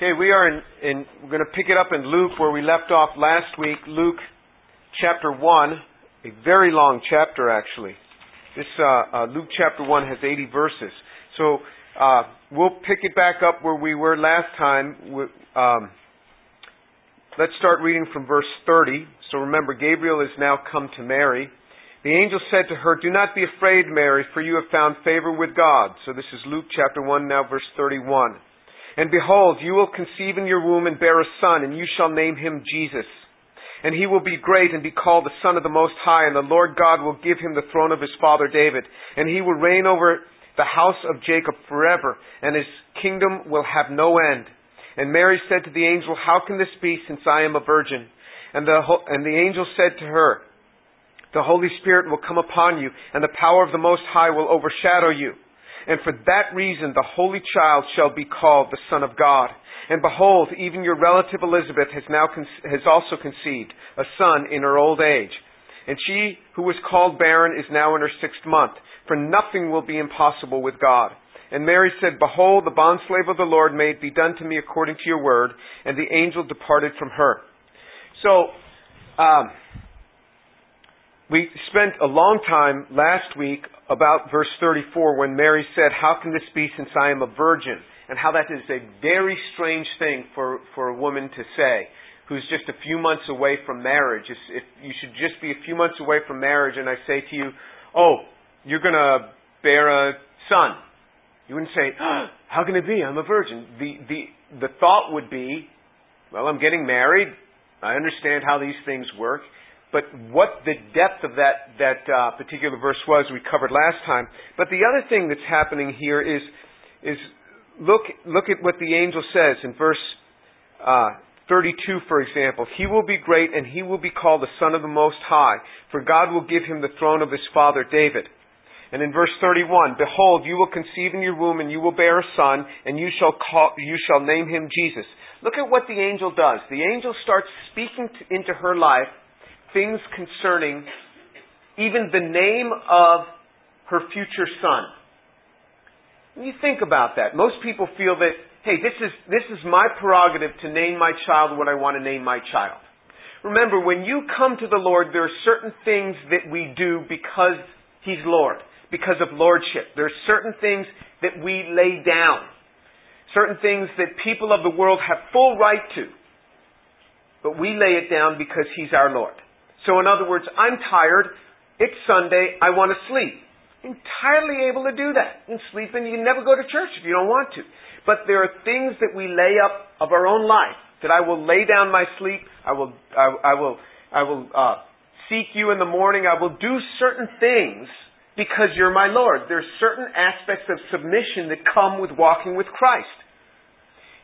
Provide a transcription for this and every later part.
Okay, we are in, in we're going to pick it up in Luke where we left off last week. Luke chapter 1, a very long chapter actually. This uh, uh, Luke chapter 1 has 80 verses. So uh, we'll pick it back up where we were last time. Um, let's start reading from verse 30. So remember, Gabriel has now come to Mary. The angel said to her, Do not be afraid, Mary, for you have found favor with God. So this is Luke chapter 1, now verse 31. And behold, you will conceive in your womb and bear a son, and you shall name him Jesus. And he will be great and be called the Son of the Most High, and the Lord God will give him the throne of his father David, and he will reign over the house of Jacob forever, and his kingdom will have no end. And Mary said to the angel, How can this be, since I am a virgin? And the, and the angel said to her, The Holy Spirit will come upon you, and the power of the Most High will overshadow you. And for that reason the Holy Child shall be called the Son of God. And behold, even your relative Elizabeth has now con- has also conceived a son in her old age. And she who was called barren is now in her sixth month, for nothing will be impossible with God. And Mary said, Behold, the bondslave of the Lord, may it be done to me according to your word. And the angel departed from her. So, um, we spent a long time last week about verse 34 when Mary said, How can this be since I am a virgin? And how that is a very strange thing for, for a woman to say who's just a few months away from marriage. If, if you should just be a few months away from marriage and I say to you, Oh, you're going to bear a son. You wouldn't say, oh, How can it be? I'm a virgin. The, the, the thought would be, Well, I'm getting married. I understand how these things work. But what the depth of that, that uh, particular verse was, we covered last time. But the other thing that's happening here is, is look, look at what the angel says in verse uh, 32, for example. He will be great and he will be called the Son of the Most High, for God will give him the throne of his father David. And in verse 31, Behold, you will conceive in your womb and you will bear a son, and you shall, call, you shall name him Jesus. Look at what the angel does. The angel starts speaking to, into her life things concerning even the name of her future son. When you think about that, most people feel that, hey, this is, this is my prerogative to name my child what I want to name my child. Remember, when you come to the Lord, there are certain things that we do because He's Lord, because of Lordship. There are certain things that we lay down, certain things that people of the world have full right to, but we lay it down because He's our Lord. So in other words, I'm tired. It's Sunday. I want to sleep. Entirely able to do that. And sleep and you can never go to church if you don't want to. But there are things that we lay up of our own life that I will lay down my sleep. I will, I, I will, I will uh, seek you in the morning. I will do certain things because you're my Lord. There are certain aspects of submission that come with walking with Christ.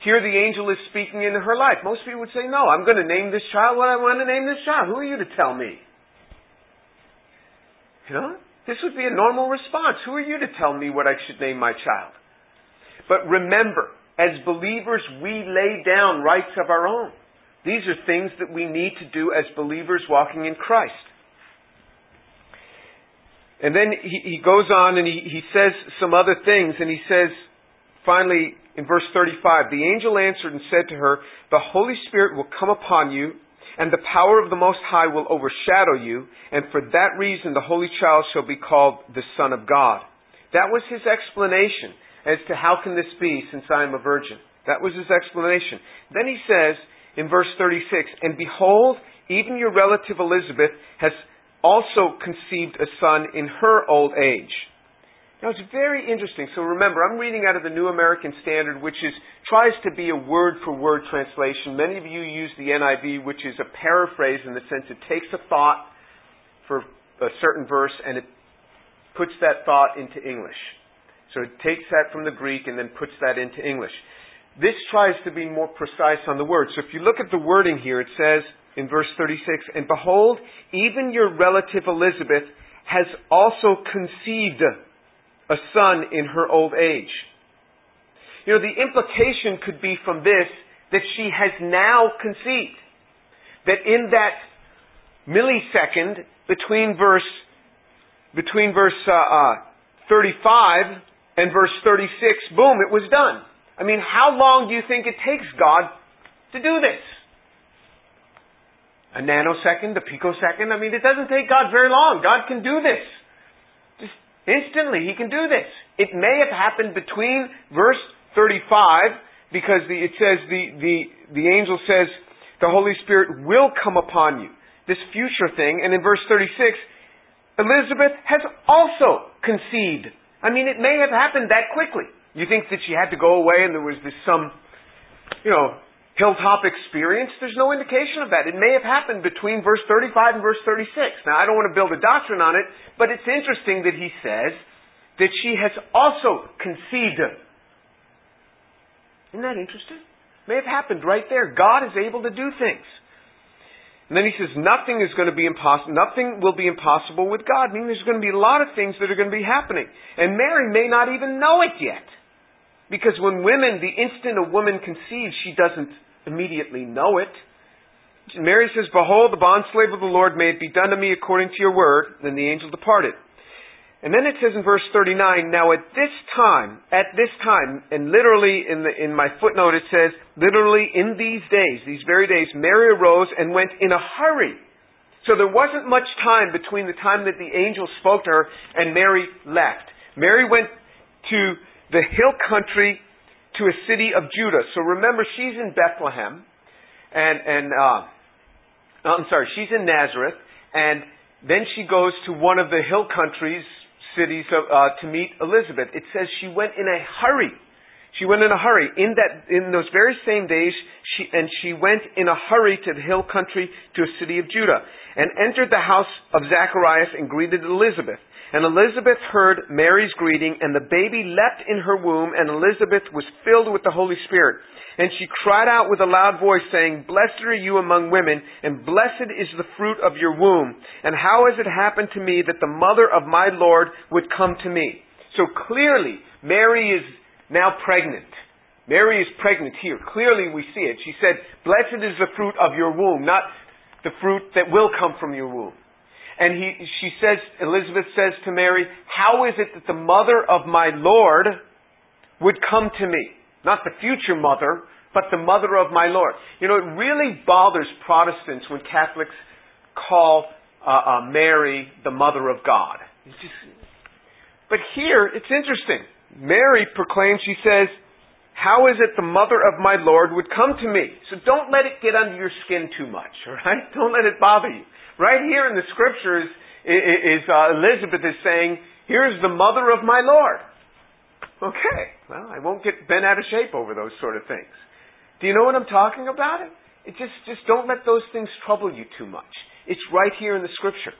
Here the angel is speaking into her life. Most people would say, No, I'm going to name this child what I want to name this child. Who are you to tell me? You know? This would be a normal response. Who are you to tell me what I should name my child? But remember, as believers, we lay down rights of our own. These are things that we need to do as believers walking in Christ. And then he, he goes on and he, he says some other things, and he says, finally, in verse 35, the angel answered and said to her, The Holy Spirit will come upon you, and the power of the Most High will overshadow you, and for that reason the Holy Child shall be called the Son of God. That was his explanation as to how can this be since I am a virgin. That was his explanation. Then he says in verse 36, And behold, even your relative Elizabeth has also conceived a son in her old age. Now it's very interesting. So remember, I'm reading out of the New American Standard, which is tries to be a word for word translation. Many of you use the NIV, which is a paraphrase in the sense it takes a thought for a certain verse and it puts that thought into English. So it takes that from the Greek and then puts that into English. This tries to be more precise on the word. So if you look at the wording here, it says in verse 36, And behold, even your relative Elizabeth has also conceived a son in her old age. You know, the implication could be from this that she has now conceived. That in that millisecond between verse between verse uh, uh, 35 and verse 36, boom, it was done. I mean, how long do you think it takes God to do this? A nanosecond, a picosecond? I mean, it doesn't take God very long. God can do this. Instantly, He can do this. It may have happened between verse 35, because the, it says the, the, the angel says, the Holy Spirit will come upon you. This future thing. And in verse 36, Elizabeth has also conceived. I mean, it may have happened that quickly. You think that she had to go away and there was this some, you know, hilltop experience? There's no indication of that. It may have happened between verse 35 and verse 36. Now, I don't want to build a doctrine on it, but it's interesting that he says that she has also conceived. Isn't that interesting? May have happened right there. God is able to do things. And then he says, nothing is going to be impossible, nothing will be impossible with God. Meaning there's going to be a lot of things that are going to be happening. And Mary may not even know it yet. Because when women, the instant a woman conceives, she doesn't immediately know it. Mary says, Behold, the bondslave of the Lord, may it be done to me according to your word. Then the angel departed. And then it says in verse 39, now at this time, at this time, and literally in, the, in my footnote it says, literally in these days, these very days, Mary arose and went in a hurry. So there wasn't much time between the time that the angel spoke to her and Mary left. Mary went to the hill country to a city of Judah. So remember, she's in Bethlehem, and, and, uh, I'm sorry, she's in Nazareth, and then she goes to one of the hill countries cities uh, to meet Elizabeth. It says she went in a hurry. She went in a hurry. In that, in those very same days, she, and she went in a hurry to the hill country to a city of Judah, and entered the house of Zacharias and greeted Elizabeth. And Elizabeth heard Mary's greeting, and the baby leapt in her womb, and Elizabeth was filled with the Holy Spirit. And she cried out with a loud voice, saying, Blessed are you among women, and blessed is the fruit of your womb. And how has it happened to me that the mother of my Lord would come to me? So clearly, Mary is now pregnant. Mary is pregnant here. Clearly we see it. She said, Blessed is the fruit of your womb, not the fruit that will come from your womb. And he, she says, Elizabeth says to Mary, How is it that the mother of my Lord would come to me? Not the future mother, but the mother of my Lord. You know, it really bothers Protestants when Catholics call uh, uh, Mary the mother of God. Just, but here, it's interesting. Mary proclaims, she says, how is it the mother of my Lord would come to me? So don't let it get under your skin too much, all right? Don't let it bother you. Right here in the scriptures is, uh, Elizabeth is saying, here's the mother of my Lord. Okay, well, I won't get bent out of shape over those sort of things. Do you know what I'm talking about? It, just, just don't let those things trouble you too much. It's right here in the scripture.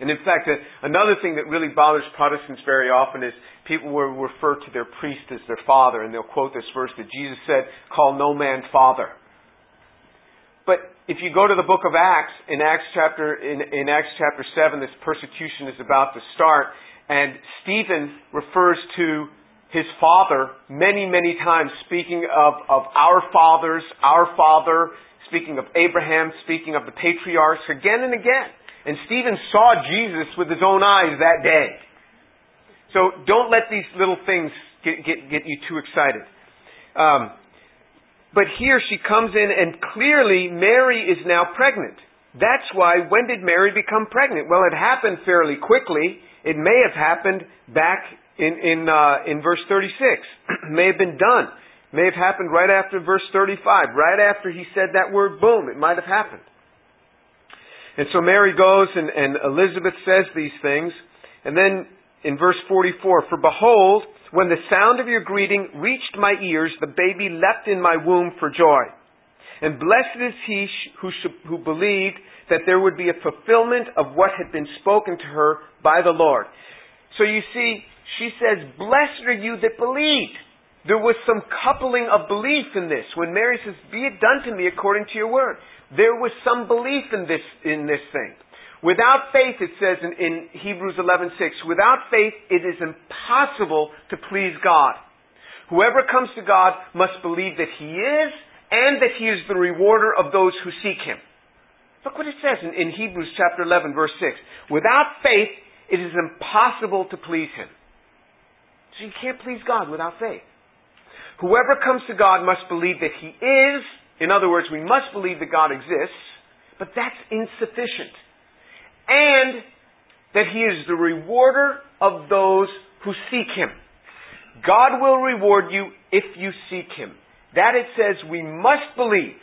And in fact, another thing that really bothers Protestants very often is people will refer to their priest as their father, and they'll quote this verse that Jesus said, call no man father. But if you go to the book of Acts, in Acts chapter, in, in Acts chapter 7, this persecution is about to start, and Stephen refers to his father many, many times, speaking of, of our fathers, our father, speaking of Abraham, speaking of the patriarchs again and again. And Stephen saw Jesus with his own eyes that day. So don't let these little things get, get, get you too excited. Um, but here she comes in and clearly Mary is now pregnant. That's why, when did Mary become pregnant? Well, it happened fairly quickly. It may have happened back in, in, uh, in verse 36. may have been done. May have happened right after verse 35. Right after he said that word, boom, it might have happened. And so Mary goes and, and Elizabeth says these things. And then in verse 44, For behold, when the sound of your greeting reached my ears, the baby leapt in my womb for joy. And blessed is he who, who believed that there would be a fulfillment of what had been spoken to her by the Lord. So you see, she says, Blessed are you that believed. There was some coupling of belief in this. When Mary says, Be it done to me according to your word. There was some belief in this, in this thing. Without faith, it says in, in Hebrews 11:6, without faith it is impossible to please God. Whoever comes to God must believe that He is and that He is the rewarder of those who seek Him. Look what it says in, in Hebrews chapter 11 verse 6. Without faith, it is impossible to please Him. So you can't please God without faith. Whoever comes to God must believe that He is, in other words, we must believe that God exists, but that's insufficient. And that He is the rewarder of those who seek Him. God will reward you if you seek Him. That it says we must believe.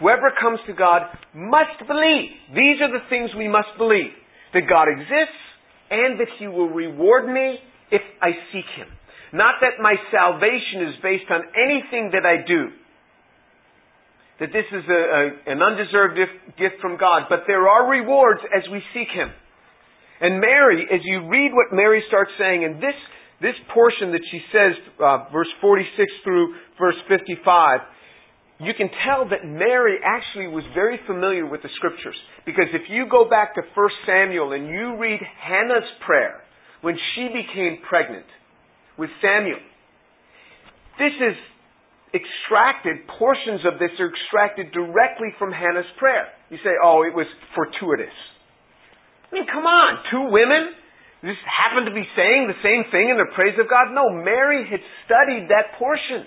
Whoever comes to God must believe. These are the things we must believe. That God exists and that He will reward me if I seek Him. Not that my salvation is based on anything that I do. That this is a, a, an undeserved gift from God. But there are rewards as we seek Him. And Mary, as you read what Mary starts saying, and this, this portion that she says, uh, verse 46 through verse 55, you can tell that Mary actually was very familiar with the scriptures. Because if you go back to 1 Samuel and you read Hannah's prayer when she became pregnant with Samuel, this is extracted, portions of this are extracted directly from Hannah's prayer. You say, oh, it was fortuitous. I mean, come on, two women just happened to be saying the same thing in the praise of God? No, Mary had studied that portion.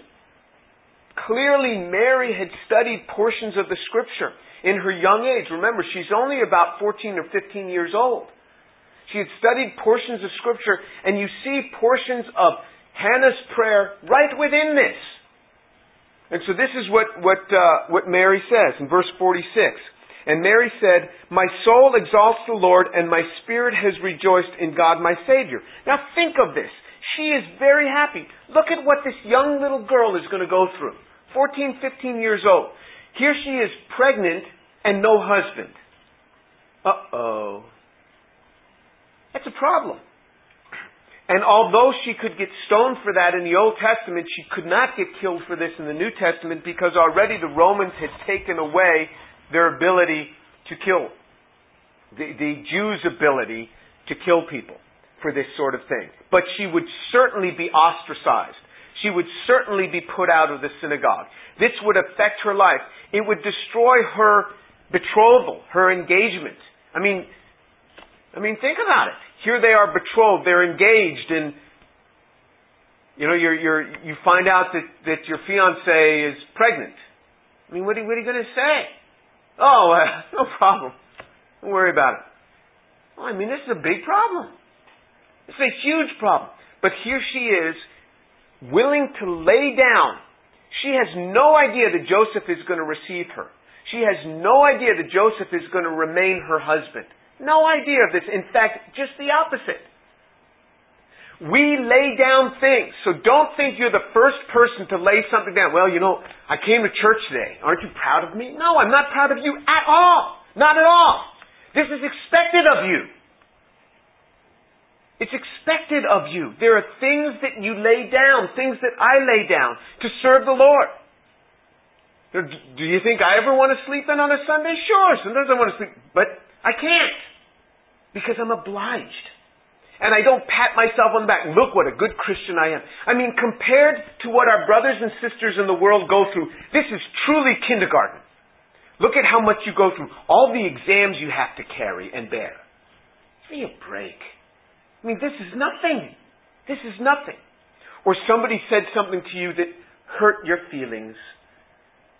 Clearly, Mary had studied portions of the scripture in her young age. Remember, she's only about 14 or 15 years old. She had studied portions of scripture, and you see portions of Hannah's prayer right within this. And so this is what, what, uh, what Mary says in verse 46. And Mary said, My soul exalts the Lord, and my spirit has rejoiced in God my Savior. Now think of this. She is very happy. Look at what this young little girl is going to go through. 14, 15 years old. Here she is pregnant and no husband. Uh oh. That's a problem. And although she could get stoned for that in the Old Testament, she could not get killed for this in the New Testament because already the Romans had taken away their ability to kill. The, the Jews' ability to kill people for this sort of thing. But she would certainly be ostracized. She would certainly be put out of the synagogue. This would affect her life. It would destroy her betrothal, her engagement. I mean, I mean, think about it. Here they are betrothed, they're engaged, and you know, you're, you're, you find out that, that your fiance is pregnant. I mean, what are, what are you going to say? Oh, uh, no problem. Don't worry about it. Well, I mean, this is a big problem. It's a huge problem. But here she is, willing to lay down. She has no idea that Joseph is going to receive her. She has no idea that Joseph is going to remain her husband. No idea of this. In fact, just the opposite. We lay down things. So don't think you're the first person to lay something down. Well, you know, I came to church today. Aren't you proud of me? No, I'm not proud of you at all. Not at all. This is expected of you. It's expected of you. There are things that you lay down, things that I lay down to serve the Lord. Do you think I ever want to sleep in on a Sunday? Sure, sometimes I want to sleep, but I can't because I'm obliged. And I don't pat myself on the back. Look what a good Christian I am. I mean, compared to what our brothers and sisters in the world go through, this is truly kindergarten. Look at how much you go through. All the exams you have to carry and bear. Give me a break. I mean, this is nothing. This is nothing. Or somebody said something to you that hurt your feelings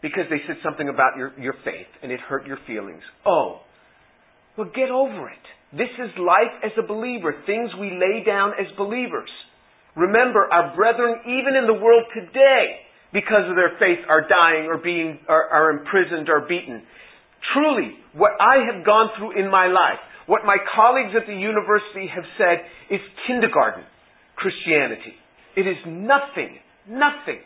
because they said something about your, your faith and it hurt your feelings. Oh, well, get over it. This is life as a believer, things we lay down as believers. Remember, our brethren, even in the world today, because of their faith, are dying or being, are, are imprisoned or beaten. Truly, what I have gone through in my life, what my colleagues at the university have said is kindergarten Christianity. It is nothing, nothing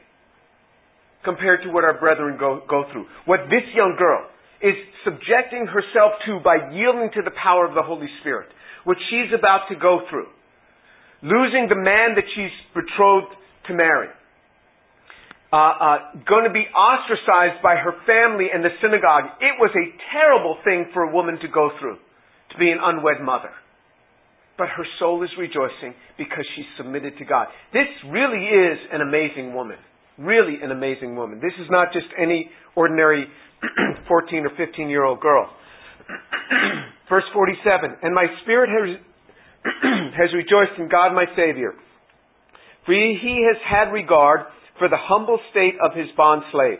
compared to what our brethren go, go through. What this young girl, is subjecting herself to by yielding to the power of the Holy Spirit, which she's about to go through. Losing the man that she's betrothed to marry. Uh, uh, going to be ostracized by her family and the synagogue. It was a terrible thing for a woman to go through, to be an unwed mother. But her soul is rejoicing because she's submitted to God. This really is an amazing woman. Really an amazing woman. This is not just any ordinary 14 or 15 year old girl. Verse 47 And my spirit has, has rejoiced in God my Savior. For he has had regard for the humble state of his bondslave.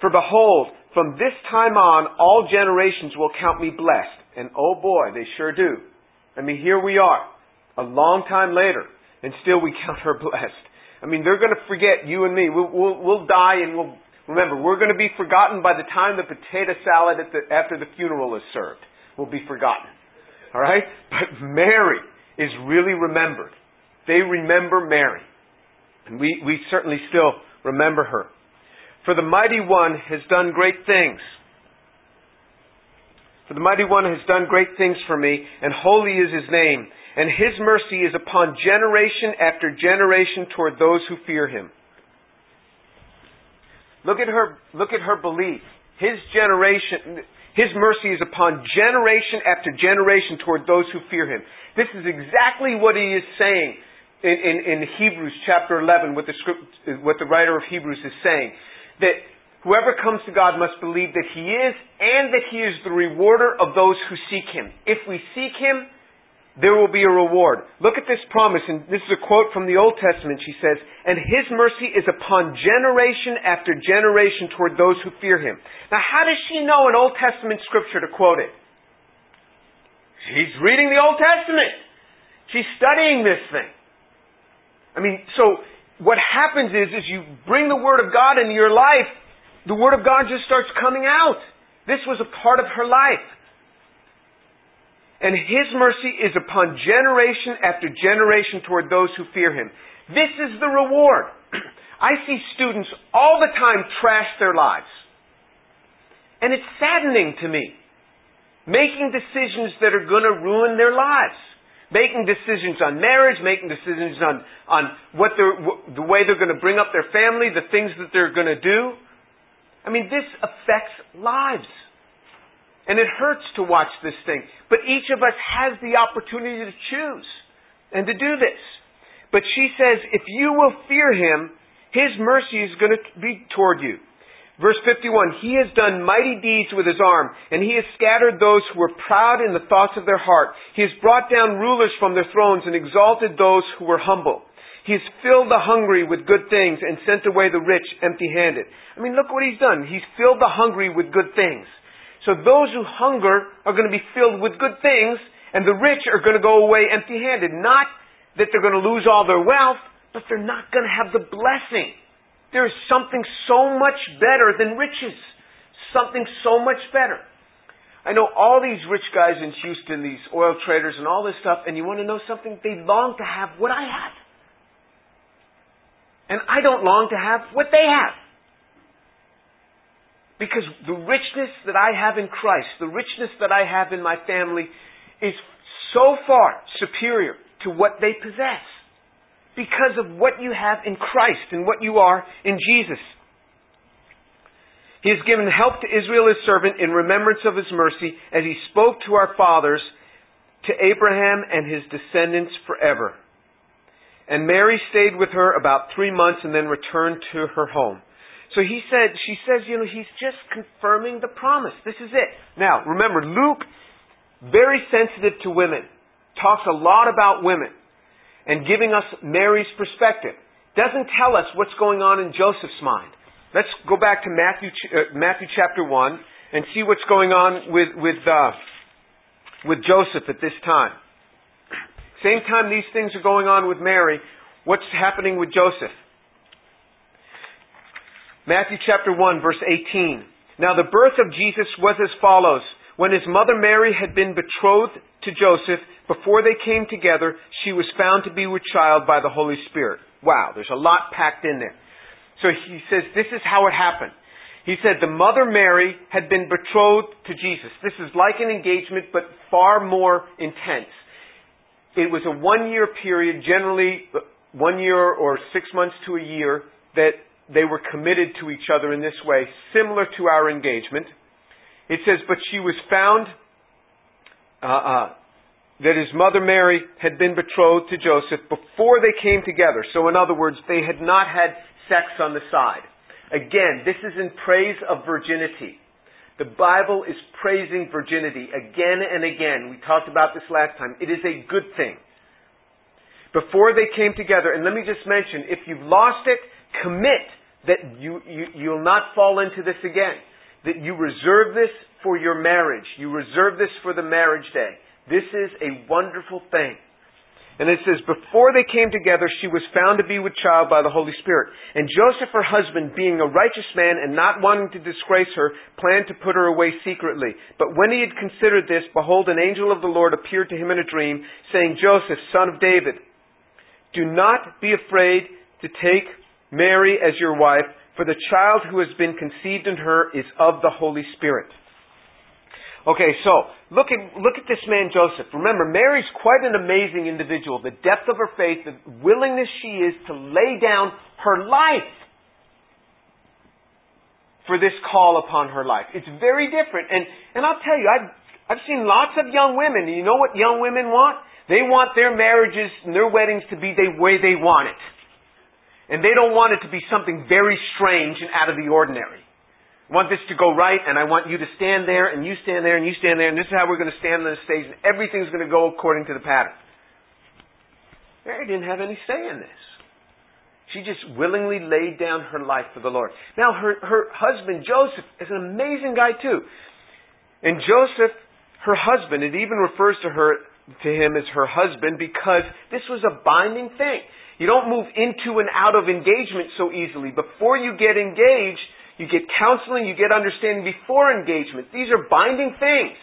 For behold, from this time on, all generations will count me blessed. And oh boy, they sure do. I mean, here we are, a long time later, and still we count her blessed. I mean, they're going to forget you and me. We'll, we'll, we'll die and we'll, remember, we're going to be forgotten by the time the potato salad the, after the funeral is served. We'll be forgotten. Alright? But Mary is really remembered. They remember Mary. And we, we certainly still remember her. For the mighty one has done great things. For the mighty one has done great things for me, and holy is his name, and his mercy is upon generation after generation toward those who fear him. Look at her, look at her belief. His generation, his mercy is upon generation after generation toward those who fear him. This is exactly what he is saying in, in, in Hebrews chapter 11, what the, script, what the writer of Hebrews is saying. That whoever comes to God must believe that he is and that he is the rewarder of those who seek him. If we seek him, there will be a reward. Look at this promise, and this is a quote from the Old Testament. She says, And his mercy is upon generation after generation toward those who fear him. Now, how does she know an Old Testament scripture to quote it? She's reading the Old Testament. She's studying this thing. I mean, so what happens is, is you bring the Word of God into your life, the Word of God just starts coming out. This was a part of her life and his mercy is upon generation after generation toward those who fear him. This is the reward. I see students all the time trash their lives. And it's saddening to me. Making decisions that are going to ruin their lives. Making decisions on marriage, making decisions on, on what they're, the way they're going to bring up their family, the things that they're going to do. I mean, this affects lives. And it hurts to watch this thing. But each of us has the opportunity to choose and to do this. But she says, if you will fear him, his mercy is going to be toward you. Verse 51, He has done mighty deeds with His arm, and He has scattered those who were proud in the thoughts of their heart. He has brought down rulers from their thrones and exalted those who were humble. He has filled the hungry with good things and sent away the rich empty handed. I mean, look what He's done. He's filled the hungry with good things. So those who hunger are going to be filled with good things, and the rich are going to go away empty handed. Not that they're going to lose all their wealth, but they're not going to have the blessing. There is something so much better than riches. Something so much better. I know all these rich guys in Houston, these oil traders and all this stuff, and you want to know something? They long to have what I have. And I don't long to have what they have. Because the richness that I have in Christ, the richness that I have in my family, is so far superior to what they possess. Because of what you have in Christ and what you are in Jesus. He has given help to Israel his servant in remembrance of his mercy as he spoke to our fathers, to Abraham and his descendants forever. And Mary stayed with her about three months and then returned to her home. So he said, she says, you know, he's just confirming the promise. This is it. Now, remember, Luke, very sensitive to women, talks a lot about women and giving us Mary's perspective. Doesn't tell us what's going on in Joseph's mind. Let's go back to Matthew, uh, Matthew chapter 1 and see what's going on with, with, uh, with Joseph at this time. Same time these things are going on with Mary, what's happening with Joseph? Matthew chapter 1 verse 18. Now the birth of Jesus was as follows. When his mother Mary had been betrothed to Joseph, before they came together, she was found to be with child by the Holy Spirit. Wow, there's a lot packed in there. So he says this is how it happened. He said the mother Mary had been betrothed to Jesus. This is like an engagement, but far more intense. It was a one year period, generally uh, one year or six months to a year, that they were committed to each other in this way, similar to our engagement. It says, but she was found uh, uh, that his mother Mary had been betrothed to Joseph before they came together. So, in other words, they had not had sex on the side. Again, this is in praise of virginity. The Bible is praising virginity again and again. We talked about this last time. It is a good thing. Before they came together, and let me just mention, if you've lost it, commit that you, you, you'll not fall into this again. That you reserve this for your marriage. You reserve this for the marriage day. This is a wonderful thing. And it says, before they came together, she was found to be with child by the Holy Spirit. And Joseph, her husband, being a righteous man and not wanting to disgrace her, planned to put her away secretly. But when he had considered this, behold, an angel of the Lord appeared to him in a dream, saying, Joseph, son of David, do not be afraid to take Mary as your wife, for the child who has been conceived in her is of the Holy Spirit. Okay, so look at look at this man Joseph. Remember, Mary's quite an amazing individual. The depth of her faith, the willingness she is to lay down her life for this call upon her life. It's very different. And and I'll tell you, I've I've seen lots of young women. You know what young women want? They want their marriages and their weddings to be the way they want it. And they don't want it to be something very strange and out of the ordinary. I want this to go right, and I want you to stand there, and you stand there, and you stand there, and this is how we're going to stand on the stage, and everything's going to go according to the pattern. Mary didn't have any say in this. She just willingly laid down her life for the Lord. Now, her, her husband, Joseph, is an amazing guy, too. And Joseph, her husband, it even refers to her, to him as her husband because this was a binding thing. You don't move into and out of engagement so easily. Before you get engaged, you get counseling, you get understanding before engagement. These are binding things.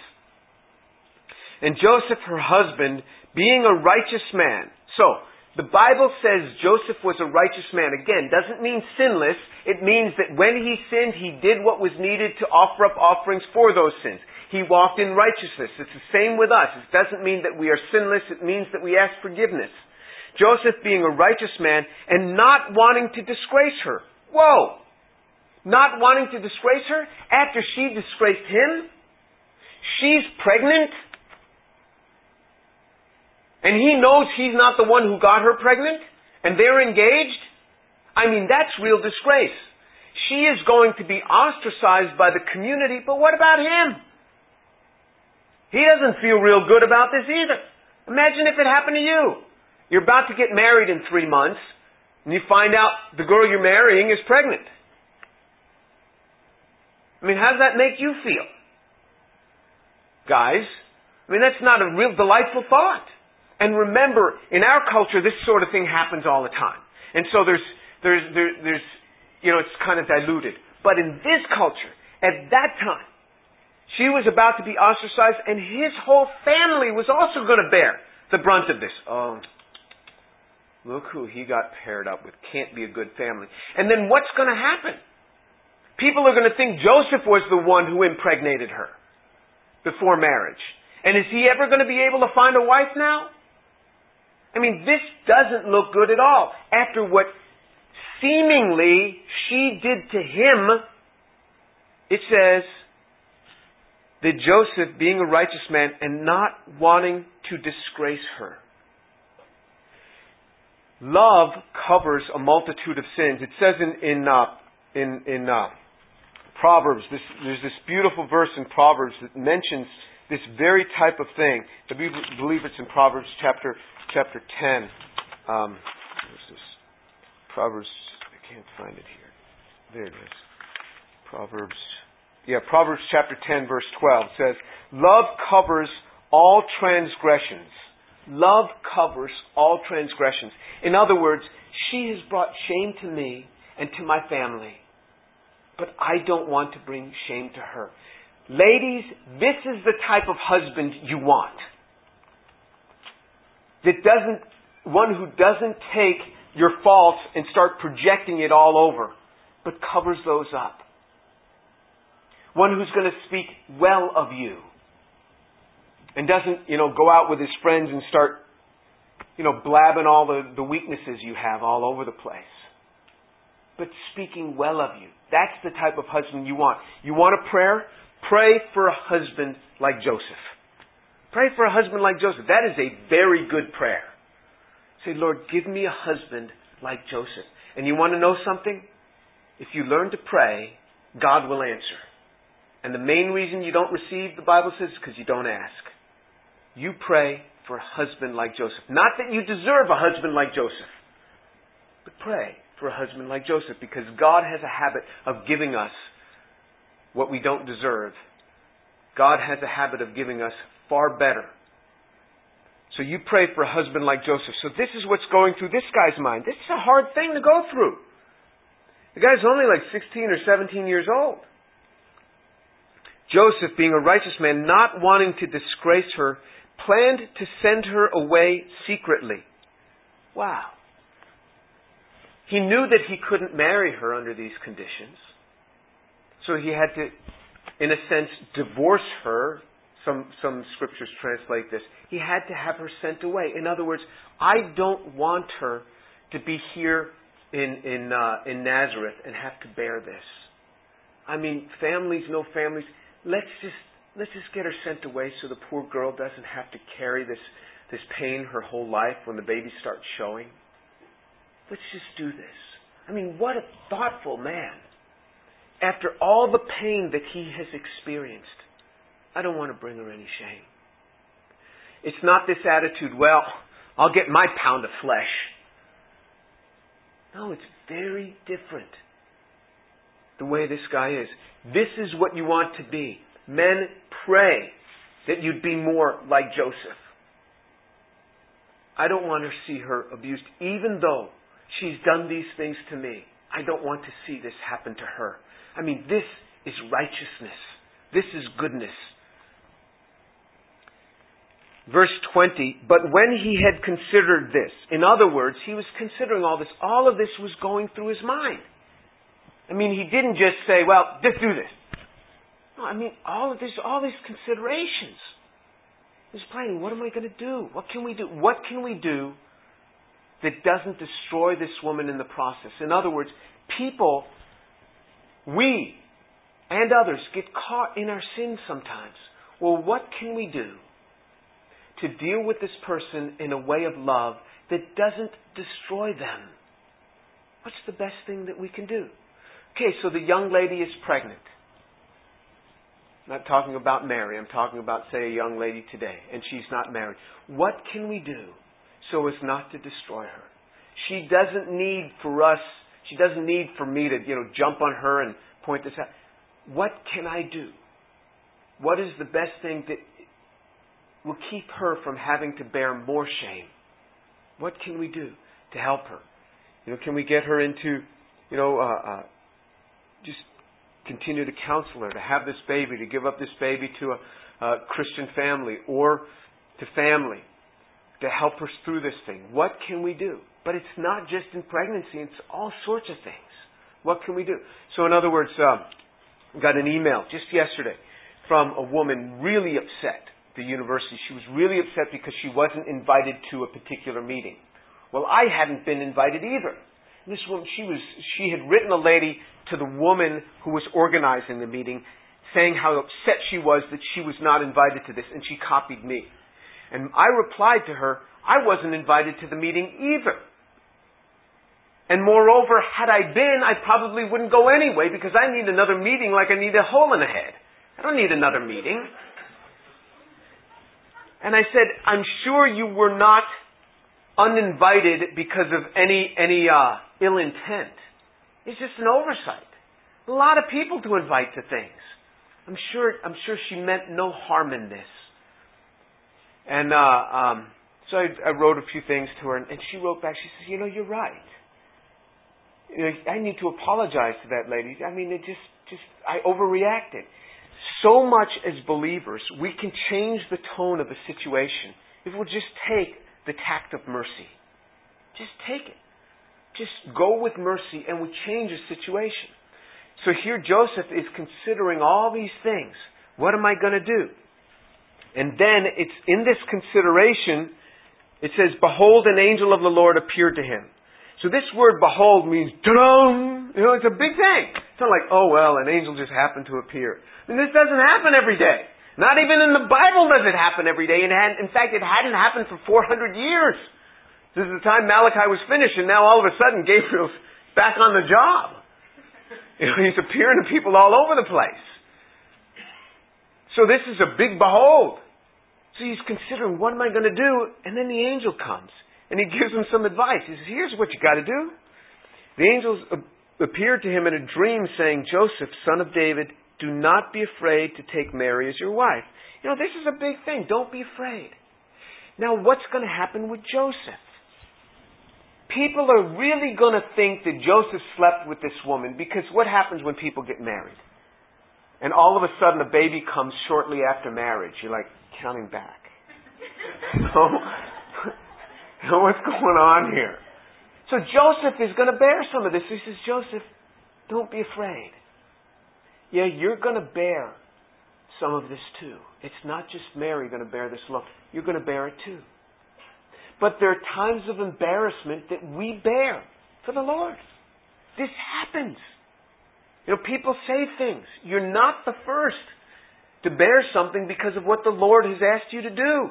And Joseph, her husband, being a righteous man. So, the Bible says Joseph was a righteous man. Again, doesn't mean sinless. It means that when he sinned, he did what was needed to offer up offerings for those sins. He walked in righteousness. It's the same with us. It doesn't mean that we are sinless. It means that we ask forgiveness. Joseph being a righteous man and not wanting to disgrace her. Whoa! not wanting to disgrace her after she disgraced him? She's pregnant? And he knows he's not the one who got her pregnant? And they're engaged? I mean, that's real disgrace. She is going to be ostracized by the community, but what about him? He doesn't feel real good about this either. Imagine if it happened to you. You're about to get married in three months, and you find out the girl you're marrying is pregnant. I mean, how does that make you feel? Guys, I mean, that's not a real delightful thought. And remember, in our culture, this sort of thing happens all the time. And so there's, there's, there, there's, you know, it's kind of diluted. But in this culture, at that time, she was about to be ostracized, and his whole family was also going to bear the brunt of this. Oh, look who he got paired up with. Can't be a good family. And then what's going to happen? People are going to think Joseph was the one who impregnated her before marriage. And is he ever going to be able to find a wife now? I mean, this doesn't look good at all. After what seemingly she did to him, it says that Joseph, being a righteous man and not wanting to disgrace her, love covers a multitude of sins. It says in in uh, in, in uh, Proverbs, this, there's this beautiful verse in Proverbs that mentions this very type of thing. I believe it's in Proverbs chapter chapter 10. Um? Proverbs, I can't find it here. There it is. Proverbs, yeah, Proverbs chapter 10, verse 12 says, Love covers all transgressions. Love covers all transgressions. In other words, she has brought shame to me and to my family but I don't want to bring shame to her. Ladies, this is the type of husband you want. That doesn't, one who doesn't take your faults and start projecting it all over, but covers those up. One who's going to speak well of you and doesn't, you know, go out with his friends and start, you know, blabbing all the, the weaknesses you have all over the place but speaking well of you. That's the type of husband you want. You want a prayer? Pray for a husband like Joseph. Pray for a husband like Joseph. That is a very good prayer. Say, Lord, give me a husband like Joseph. And you want to know something? If you learn to pray, God will answer. And the main reason you don't receive, the Bible says, is because you don't ask. You pray for a husband like Joseph. Not that you deserve a husband like Joseph, but pray for a husband like Joseph because God has a habit of giving us what we don't deserve. God has a habit of giving us far better. So you pray for a husband like Joseph. So this is what's going through this guy's mind. This is a hard thing to go through. The guy's only like 16 or 17 years old. Joseph, being a righteous man, not wanting to disgrace her, planned to send her away secretly. Wow. He knew that he couldn't marry her under these conditions. So he had to, in a sense, divorce her. Some, some scriptures translate this. He had to have her sent away. In other words, I don't want her to be here in, in, uh, in Nazareth and have to bear this. I mean, families, no families. Let's just let's just get her sent away so the poor girl doesn't have to carry this this pain her whole life when the baby starts showing. Let's just do this. I mean, what a thoughtful man. After all the pain that he has experienced, I don't want to bring her any shame. It's not this attitude, well, I'll get my pound of flesh. No, it's very different the way this guy is. This is what you want to be. Men, pray that you'd be more like Joseph. I don't want to see her abused, even though she's done these things to me. I don't want to see this happen to her. I mean, this is righteousness. This is goodness. Verse 20, but when he had considered this, in other words, he was considering all this, all of this was going through his mind. I mean, he didn't just say, well, just do this. No, I mean, all of this, all these considerations. He's planning, what am I going to do? What can we do? What can we do that doesn't destroy this woman in the process? In other words, people, we and others get caught in our sins sometimes. Well, what can we do to deal with this person in a way of love that doesn't destroy them? What's the best thing that we can do? Okay, so the young lady is pregnant. I'm not talking about Mary. I'm talking about, say, a young lady today, and she's not married. What can we do so as not to destroy her? She doesn't need for us, she doesn't need for me to, you know, jump on her and point this out. What can I do? What is the best thing that will keep her from having to bear more shame? What can we do to help her? You know, can we get her into, you know, uh, uh, just continue to counsel her to have this baby, to give up this baby to a, a Christian family or to family, to help her through this thing. What can we do? But it's not just in pregnancy, it's all sorts of things. What can we do? So, in other words, um, got an email just yesterday from a woman really upset the university. She was really upset because she wasn't invited to a particular meeting. Well, I hadn't been invited either. This woman, she was, she had written a lady to the woman who was organizing the meeting, saying how upset she was that she was not invited to this, and she copied me. And I replied to her, I wasn't invited to the meeting either. And moreover, had I been, I probably wouldn't go anyway because I need another meeting like I need a hole in the head. I don't need another meeting. And I said, I'm sure you were not uninvited because of any, any, uh, ill intent. It's just an oversight. A lot of people to invite to things. I'm sure, I'm sure she meant no harm in this. And, uh, um, so I, I wrote a few things to her, and, and she wrote back. She says, "You know, you're right. I need to apologize to that lady. I mean, it just, just, I overreacted. So much as believers, we can change the tone of a situation if we'll just take the tact of mercy. Just take it just go with mercy and we change the situation. So here Joseph is considering all these things. What am I going to do? And then it's in this consideration, it says, Behold, an angel of the Lord appeared to him. So this word behold means, ta-dum! You know, it's a big thing. It's not like, oh well, an angel just happened to appear. I mean, this doesn't happen every day. Not even in the Bible does it happen every day. And in fact, it hadn't happened for 400 years. This is the time Malachi was finished, and now all of a sudden Gabriel's back on the job. You know, he's appearing to people all over the place. So this is a big behold. So he's considering, what am I going to do? And then the angel comes, and he gives him some advice. He says, here's what you got to do. The angels appeared to him in a dream, saying, Joseph, son of David, do not be afraid to take Mary as your wife. You know, this is a big thing. Don't be afraid. Now, what's going to happen with Joseph? People are really going to think that Joseph slept with this woman because what happens when people get married? And all of a sudden a baby comes shortly after marriage. You're like counting back. so, what's going on here? So Joseph is going to bear some of this. He says, Joseph, don't be afraid. Yeah, you're going to bear some of this too. It's not just Mary going to bear this look. You're going to bear it too. But there are times of embarrassment that we bear for the Lord. This happens. You know, people say things. You're not the first to bear something because of what the Lord has asked you to do.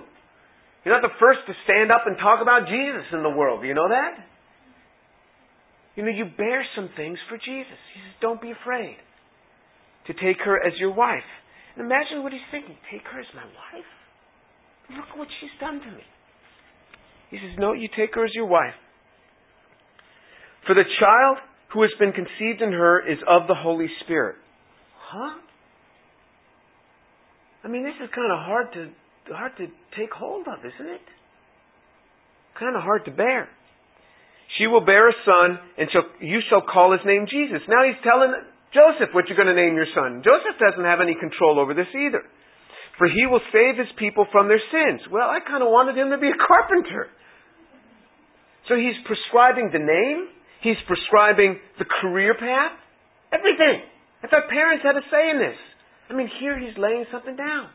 You're not the first to stand up and talk about Jesus in the world. Do you know that? You know, you bear some things for Jesus. He says, don't be afraid to take her as your wife. And imagine what he's thinking. Take her as my wife? Look what she's done to me. He says, No, you take her as your wife. For the child who has been conceived in her is of the Holy Spirit. Huh? I mean, this is kind of hard to hard to take hold of, isn't it? Kind of hard to bear. She will bear a son, and shall, you shall call his name Jesus. Now he's telling Joseph what you're going to name your son. Joseph doesn't have any control over this either. For he will save his people from their sins. Well, I kind of wanted him to be a carpenter. So he's prescribing the name, he's prescribing the career path, everything. I thought parents had a say in this. I mean, here he's laying something down.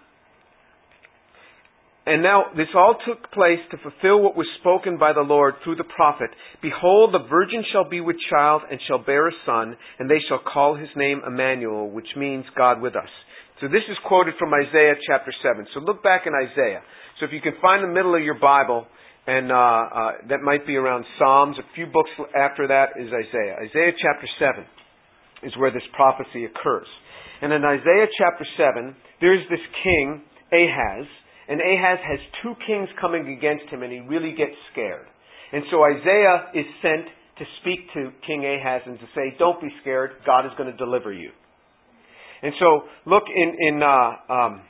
And now this all took place to fulfill what was spoken by the Lord through the prophet. Behold, the virgin shall be with child and shall bear a son, and they shall call his name Emmanuel, which means God with us. So this is quoted from Isaiah chapter 7. So look back in Isaiah. So if you can find the middle of your Bible, and uh, uh, that might be around Psalms, a few books after that is Isaiah. Isaiah chapter 7 is where this prophecy occurs. And in Isaiah chapter 7, there's this king, Ahaz, and Ahaz has two kings coming against him, and he really gets scared. And so Isaiah is sent to speak to King Ahaz and to say, Don't be scared, God is going to deliver you. And so, look in in uh, um,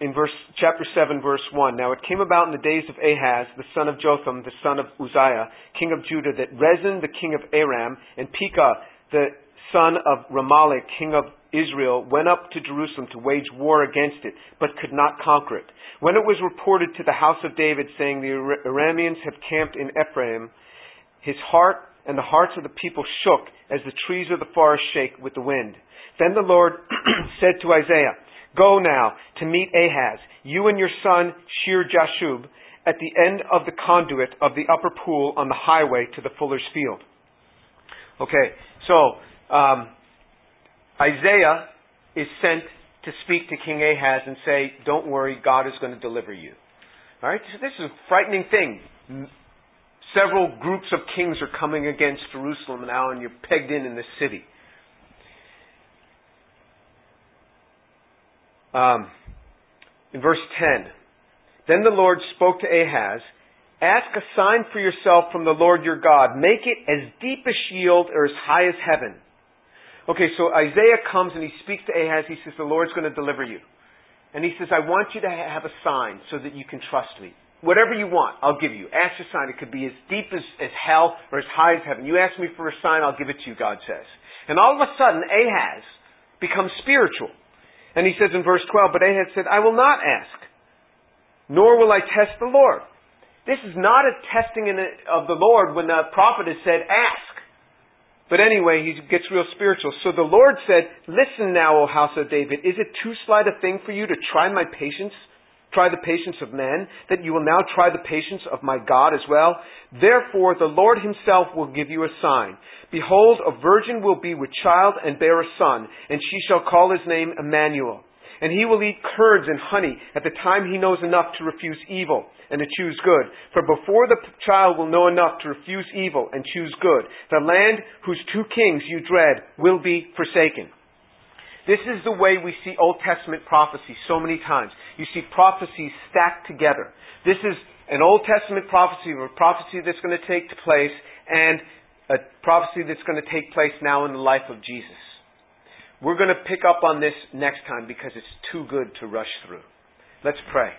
in verse chapter seven, verse one. Now it came about in the days of Ahaz, the son of Jotham, the son of Uzziah, king of Judah, that Rezin, the king of Aram, and Pekah, the son of Remaliah, king of Israel, went up to Jerusalem to wage war against it, but could not conquer it. When it was reported to the house of David, saying, The Arameans have camped in Ephraim, his heart and the hearts of the people shook as the trees of the forest shake with the wind. Then the Lord said to Isaiah, Go now to meet Ahaz, you and your son Shear Jashub, at the end of the conduit of the upper pool on the highway to the fuller's field. Okay, so um, Isaiah is sent to speak to King Ahaz and say, Don't worry, God is going to deliver you. All right, so this is a frightening thing. Several groups of kings are coming against Jerusalem now, and you're pegged in in the city. Um, in verse 10, then the Lord spoke to Ahaz, Ask a sign for yourself from the Lord your God. Make it as deep as Sheol or as high as heaven. Okay, so Isaiah comes and he speaks to Ahaz. He says, The Lord's going to deliver you. And he says, I want you to have a sign so that you can trust me. Whatever you want, I'll give you. Ask a sign. It could be as deep as, as hell or as high as heaven. You ask me for a sign, I'll give it to you, God says. And all of a sudden, Ahaz becomes spiritual. And he says in verse 12, But Ahaz said, I will not ask, nor will I test the Lord. This is not a testing of the Lord when the prophet has said, Ask. But anyway, he gets real spiritual. So the Lord said, Listen now, O house of David, is it too slight a thing for you to try my patience? Try the patience of men, that you will now try the patience of my God as well? Therefore, the Lord himself will give you a sign. Behold, a virgin will be with child and bear a son, and she shall call his name Emmanuel. And he will eat curds and honey at the time he knows enough to refuse evil and to choose good. For before the child will know enough to refuse evil and choose good, the land whose two kings you dread will be forsaken. This is the way we see Old Testament prophecy so many times. You see prophecies stacked together. This is an Old Testament prophecy, a prophecy that's going to take place, and a prophecy that's going to take place now in the life of Jesus. We're going to pick up on this next time because it's too good to rush through. Let's pray.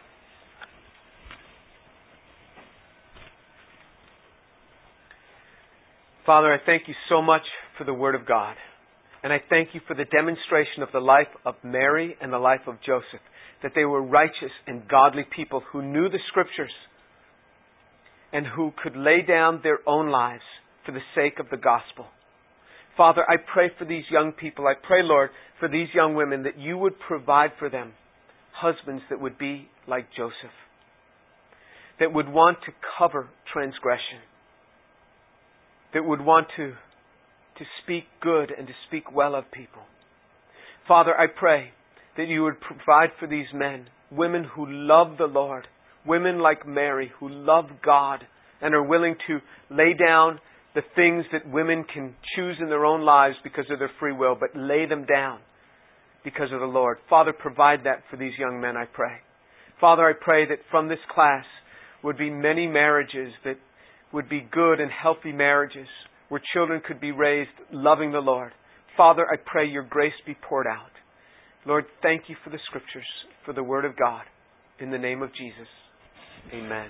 Father, I thank you so much for the Word of God. And I thank you for the demonstration of the life of Mary and the life of Joseph, that they were righteous and godly people who knew the Scriptures and who could lay down their own lives for the sake of the gospel. Father, I pray for these young people. I pray, Lord, for these young women that you would provide for them husbands that would be like Joseph, that would want to cover transgression, that would want to, to speak good and to speak well of people. Father, I pray that you would provide for these men women who love the Lord, women like Mary who love God and are willing to lay down the things that women can choose in their own lives because of their free will, but lay them down because of the Lord. Father, provide that for these young men, I pray. Father, I pray that from this class would be many marriages that would be good and healthy marriages where children could be raised loving the Lord. Father, I pray your grace be poured out. Lord, thank you for the scriptures, for the word of God. In the name of Jesus, amen.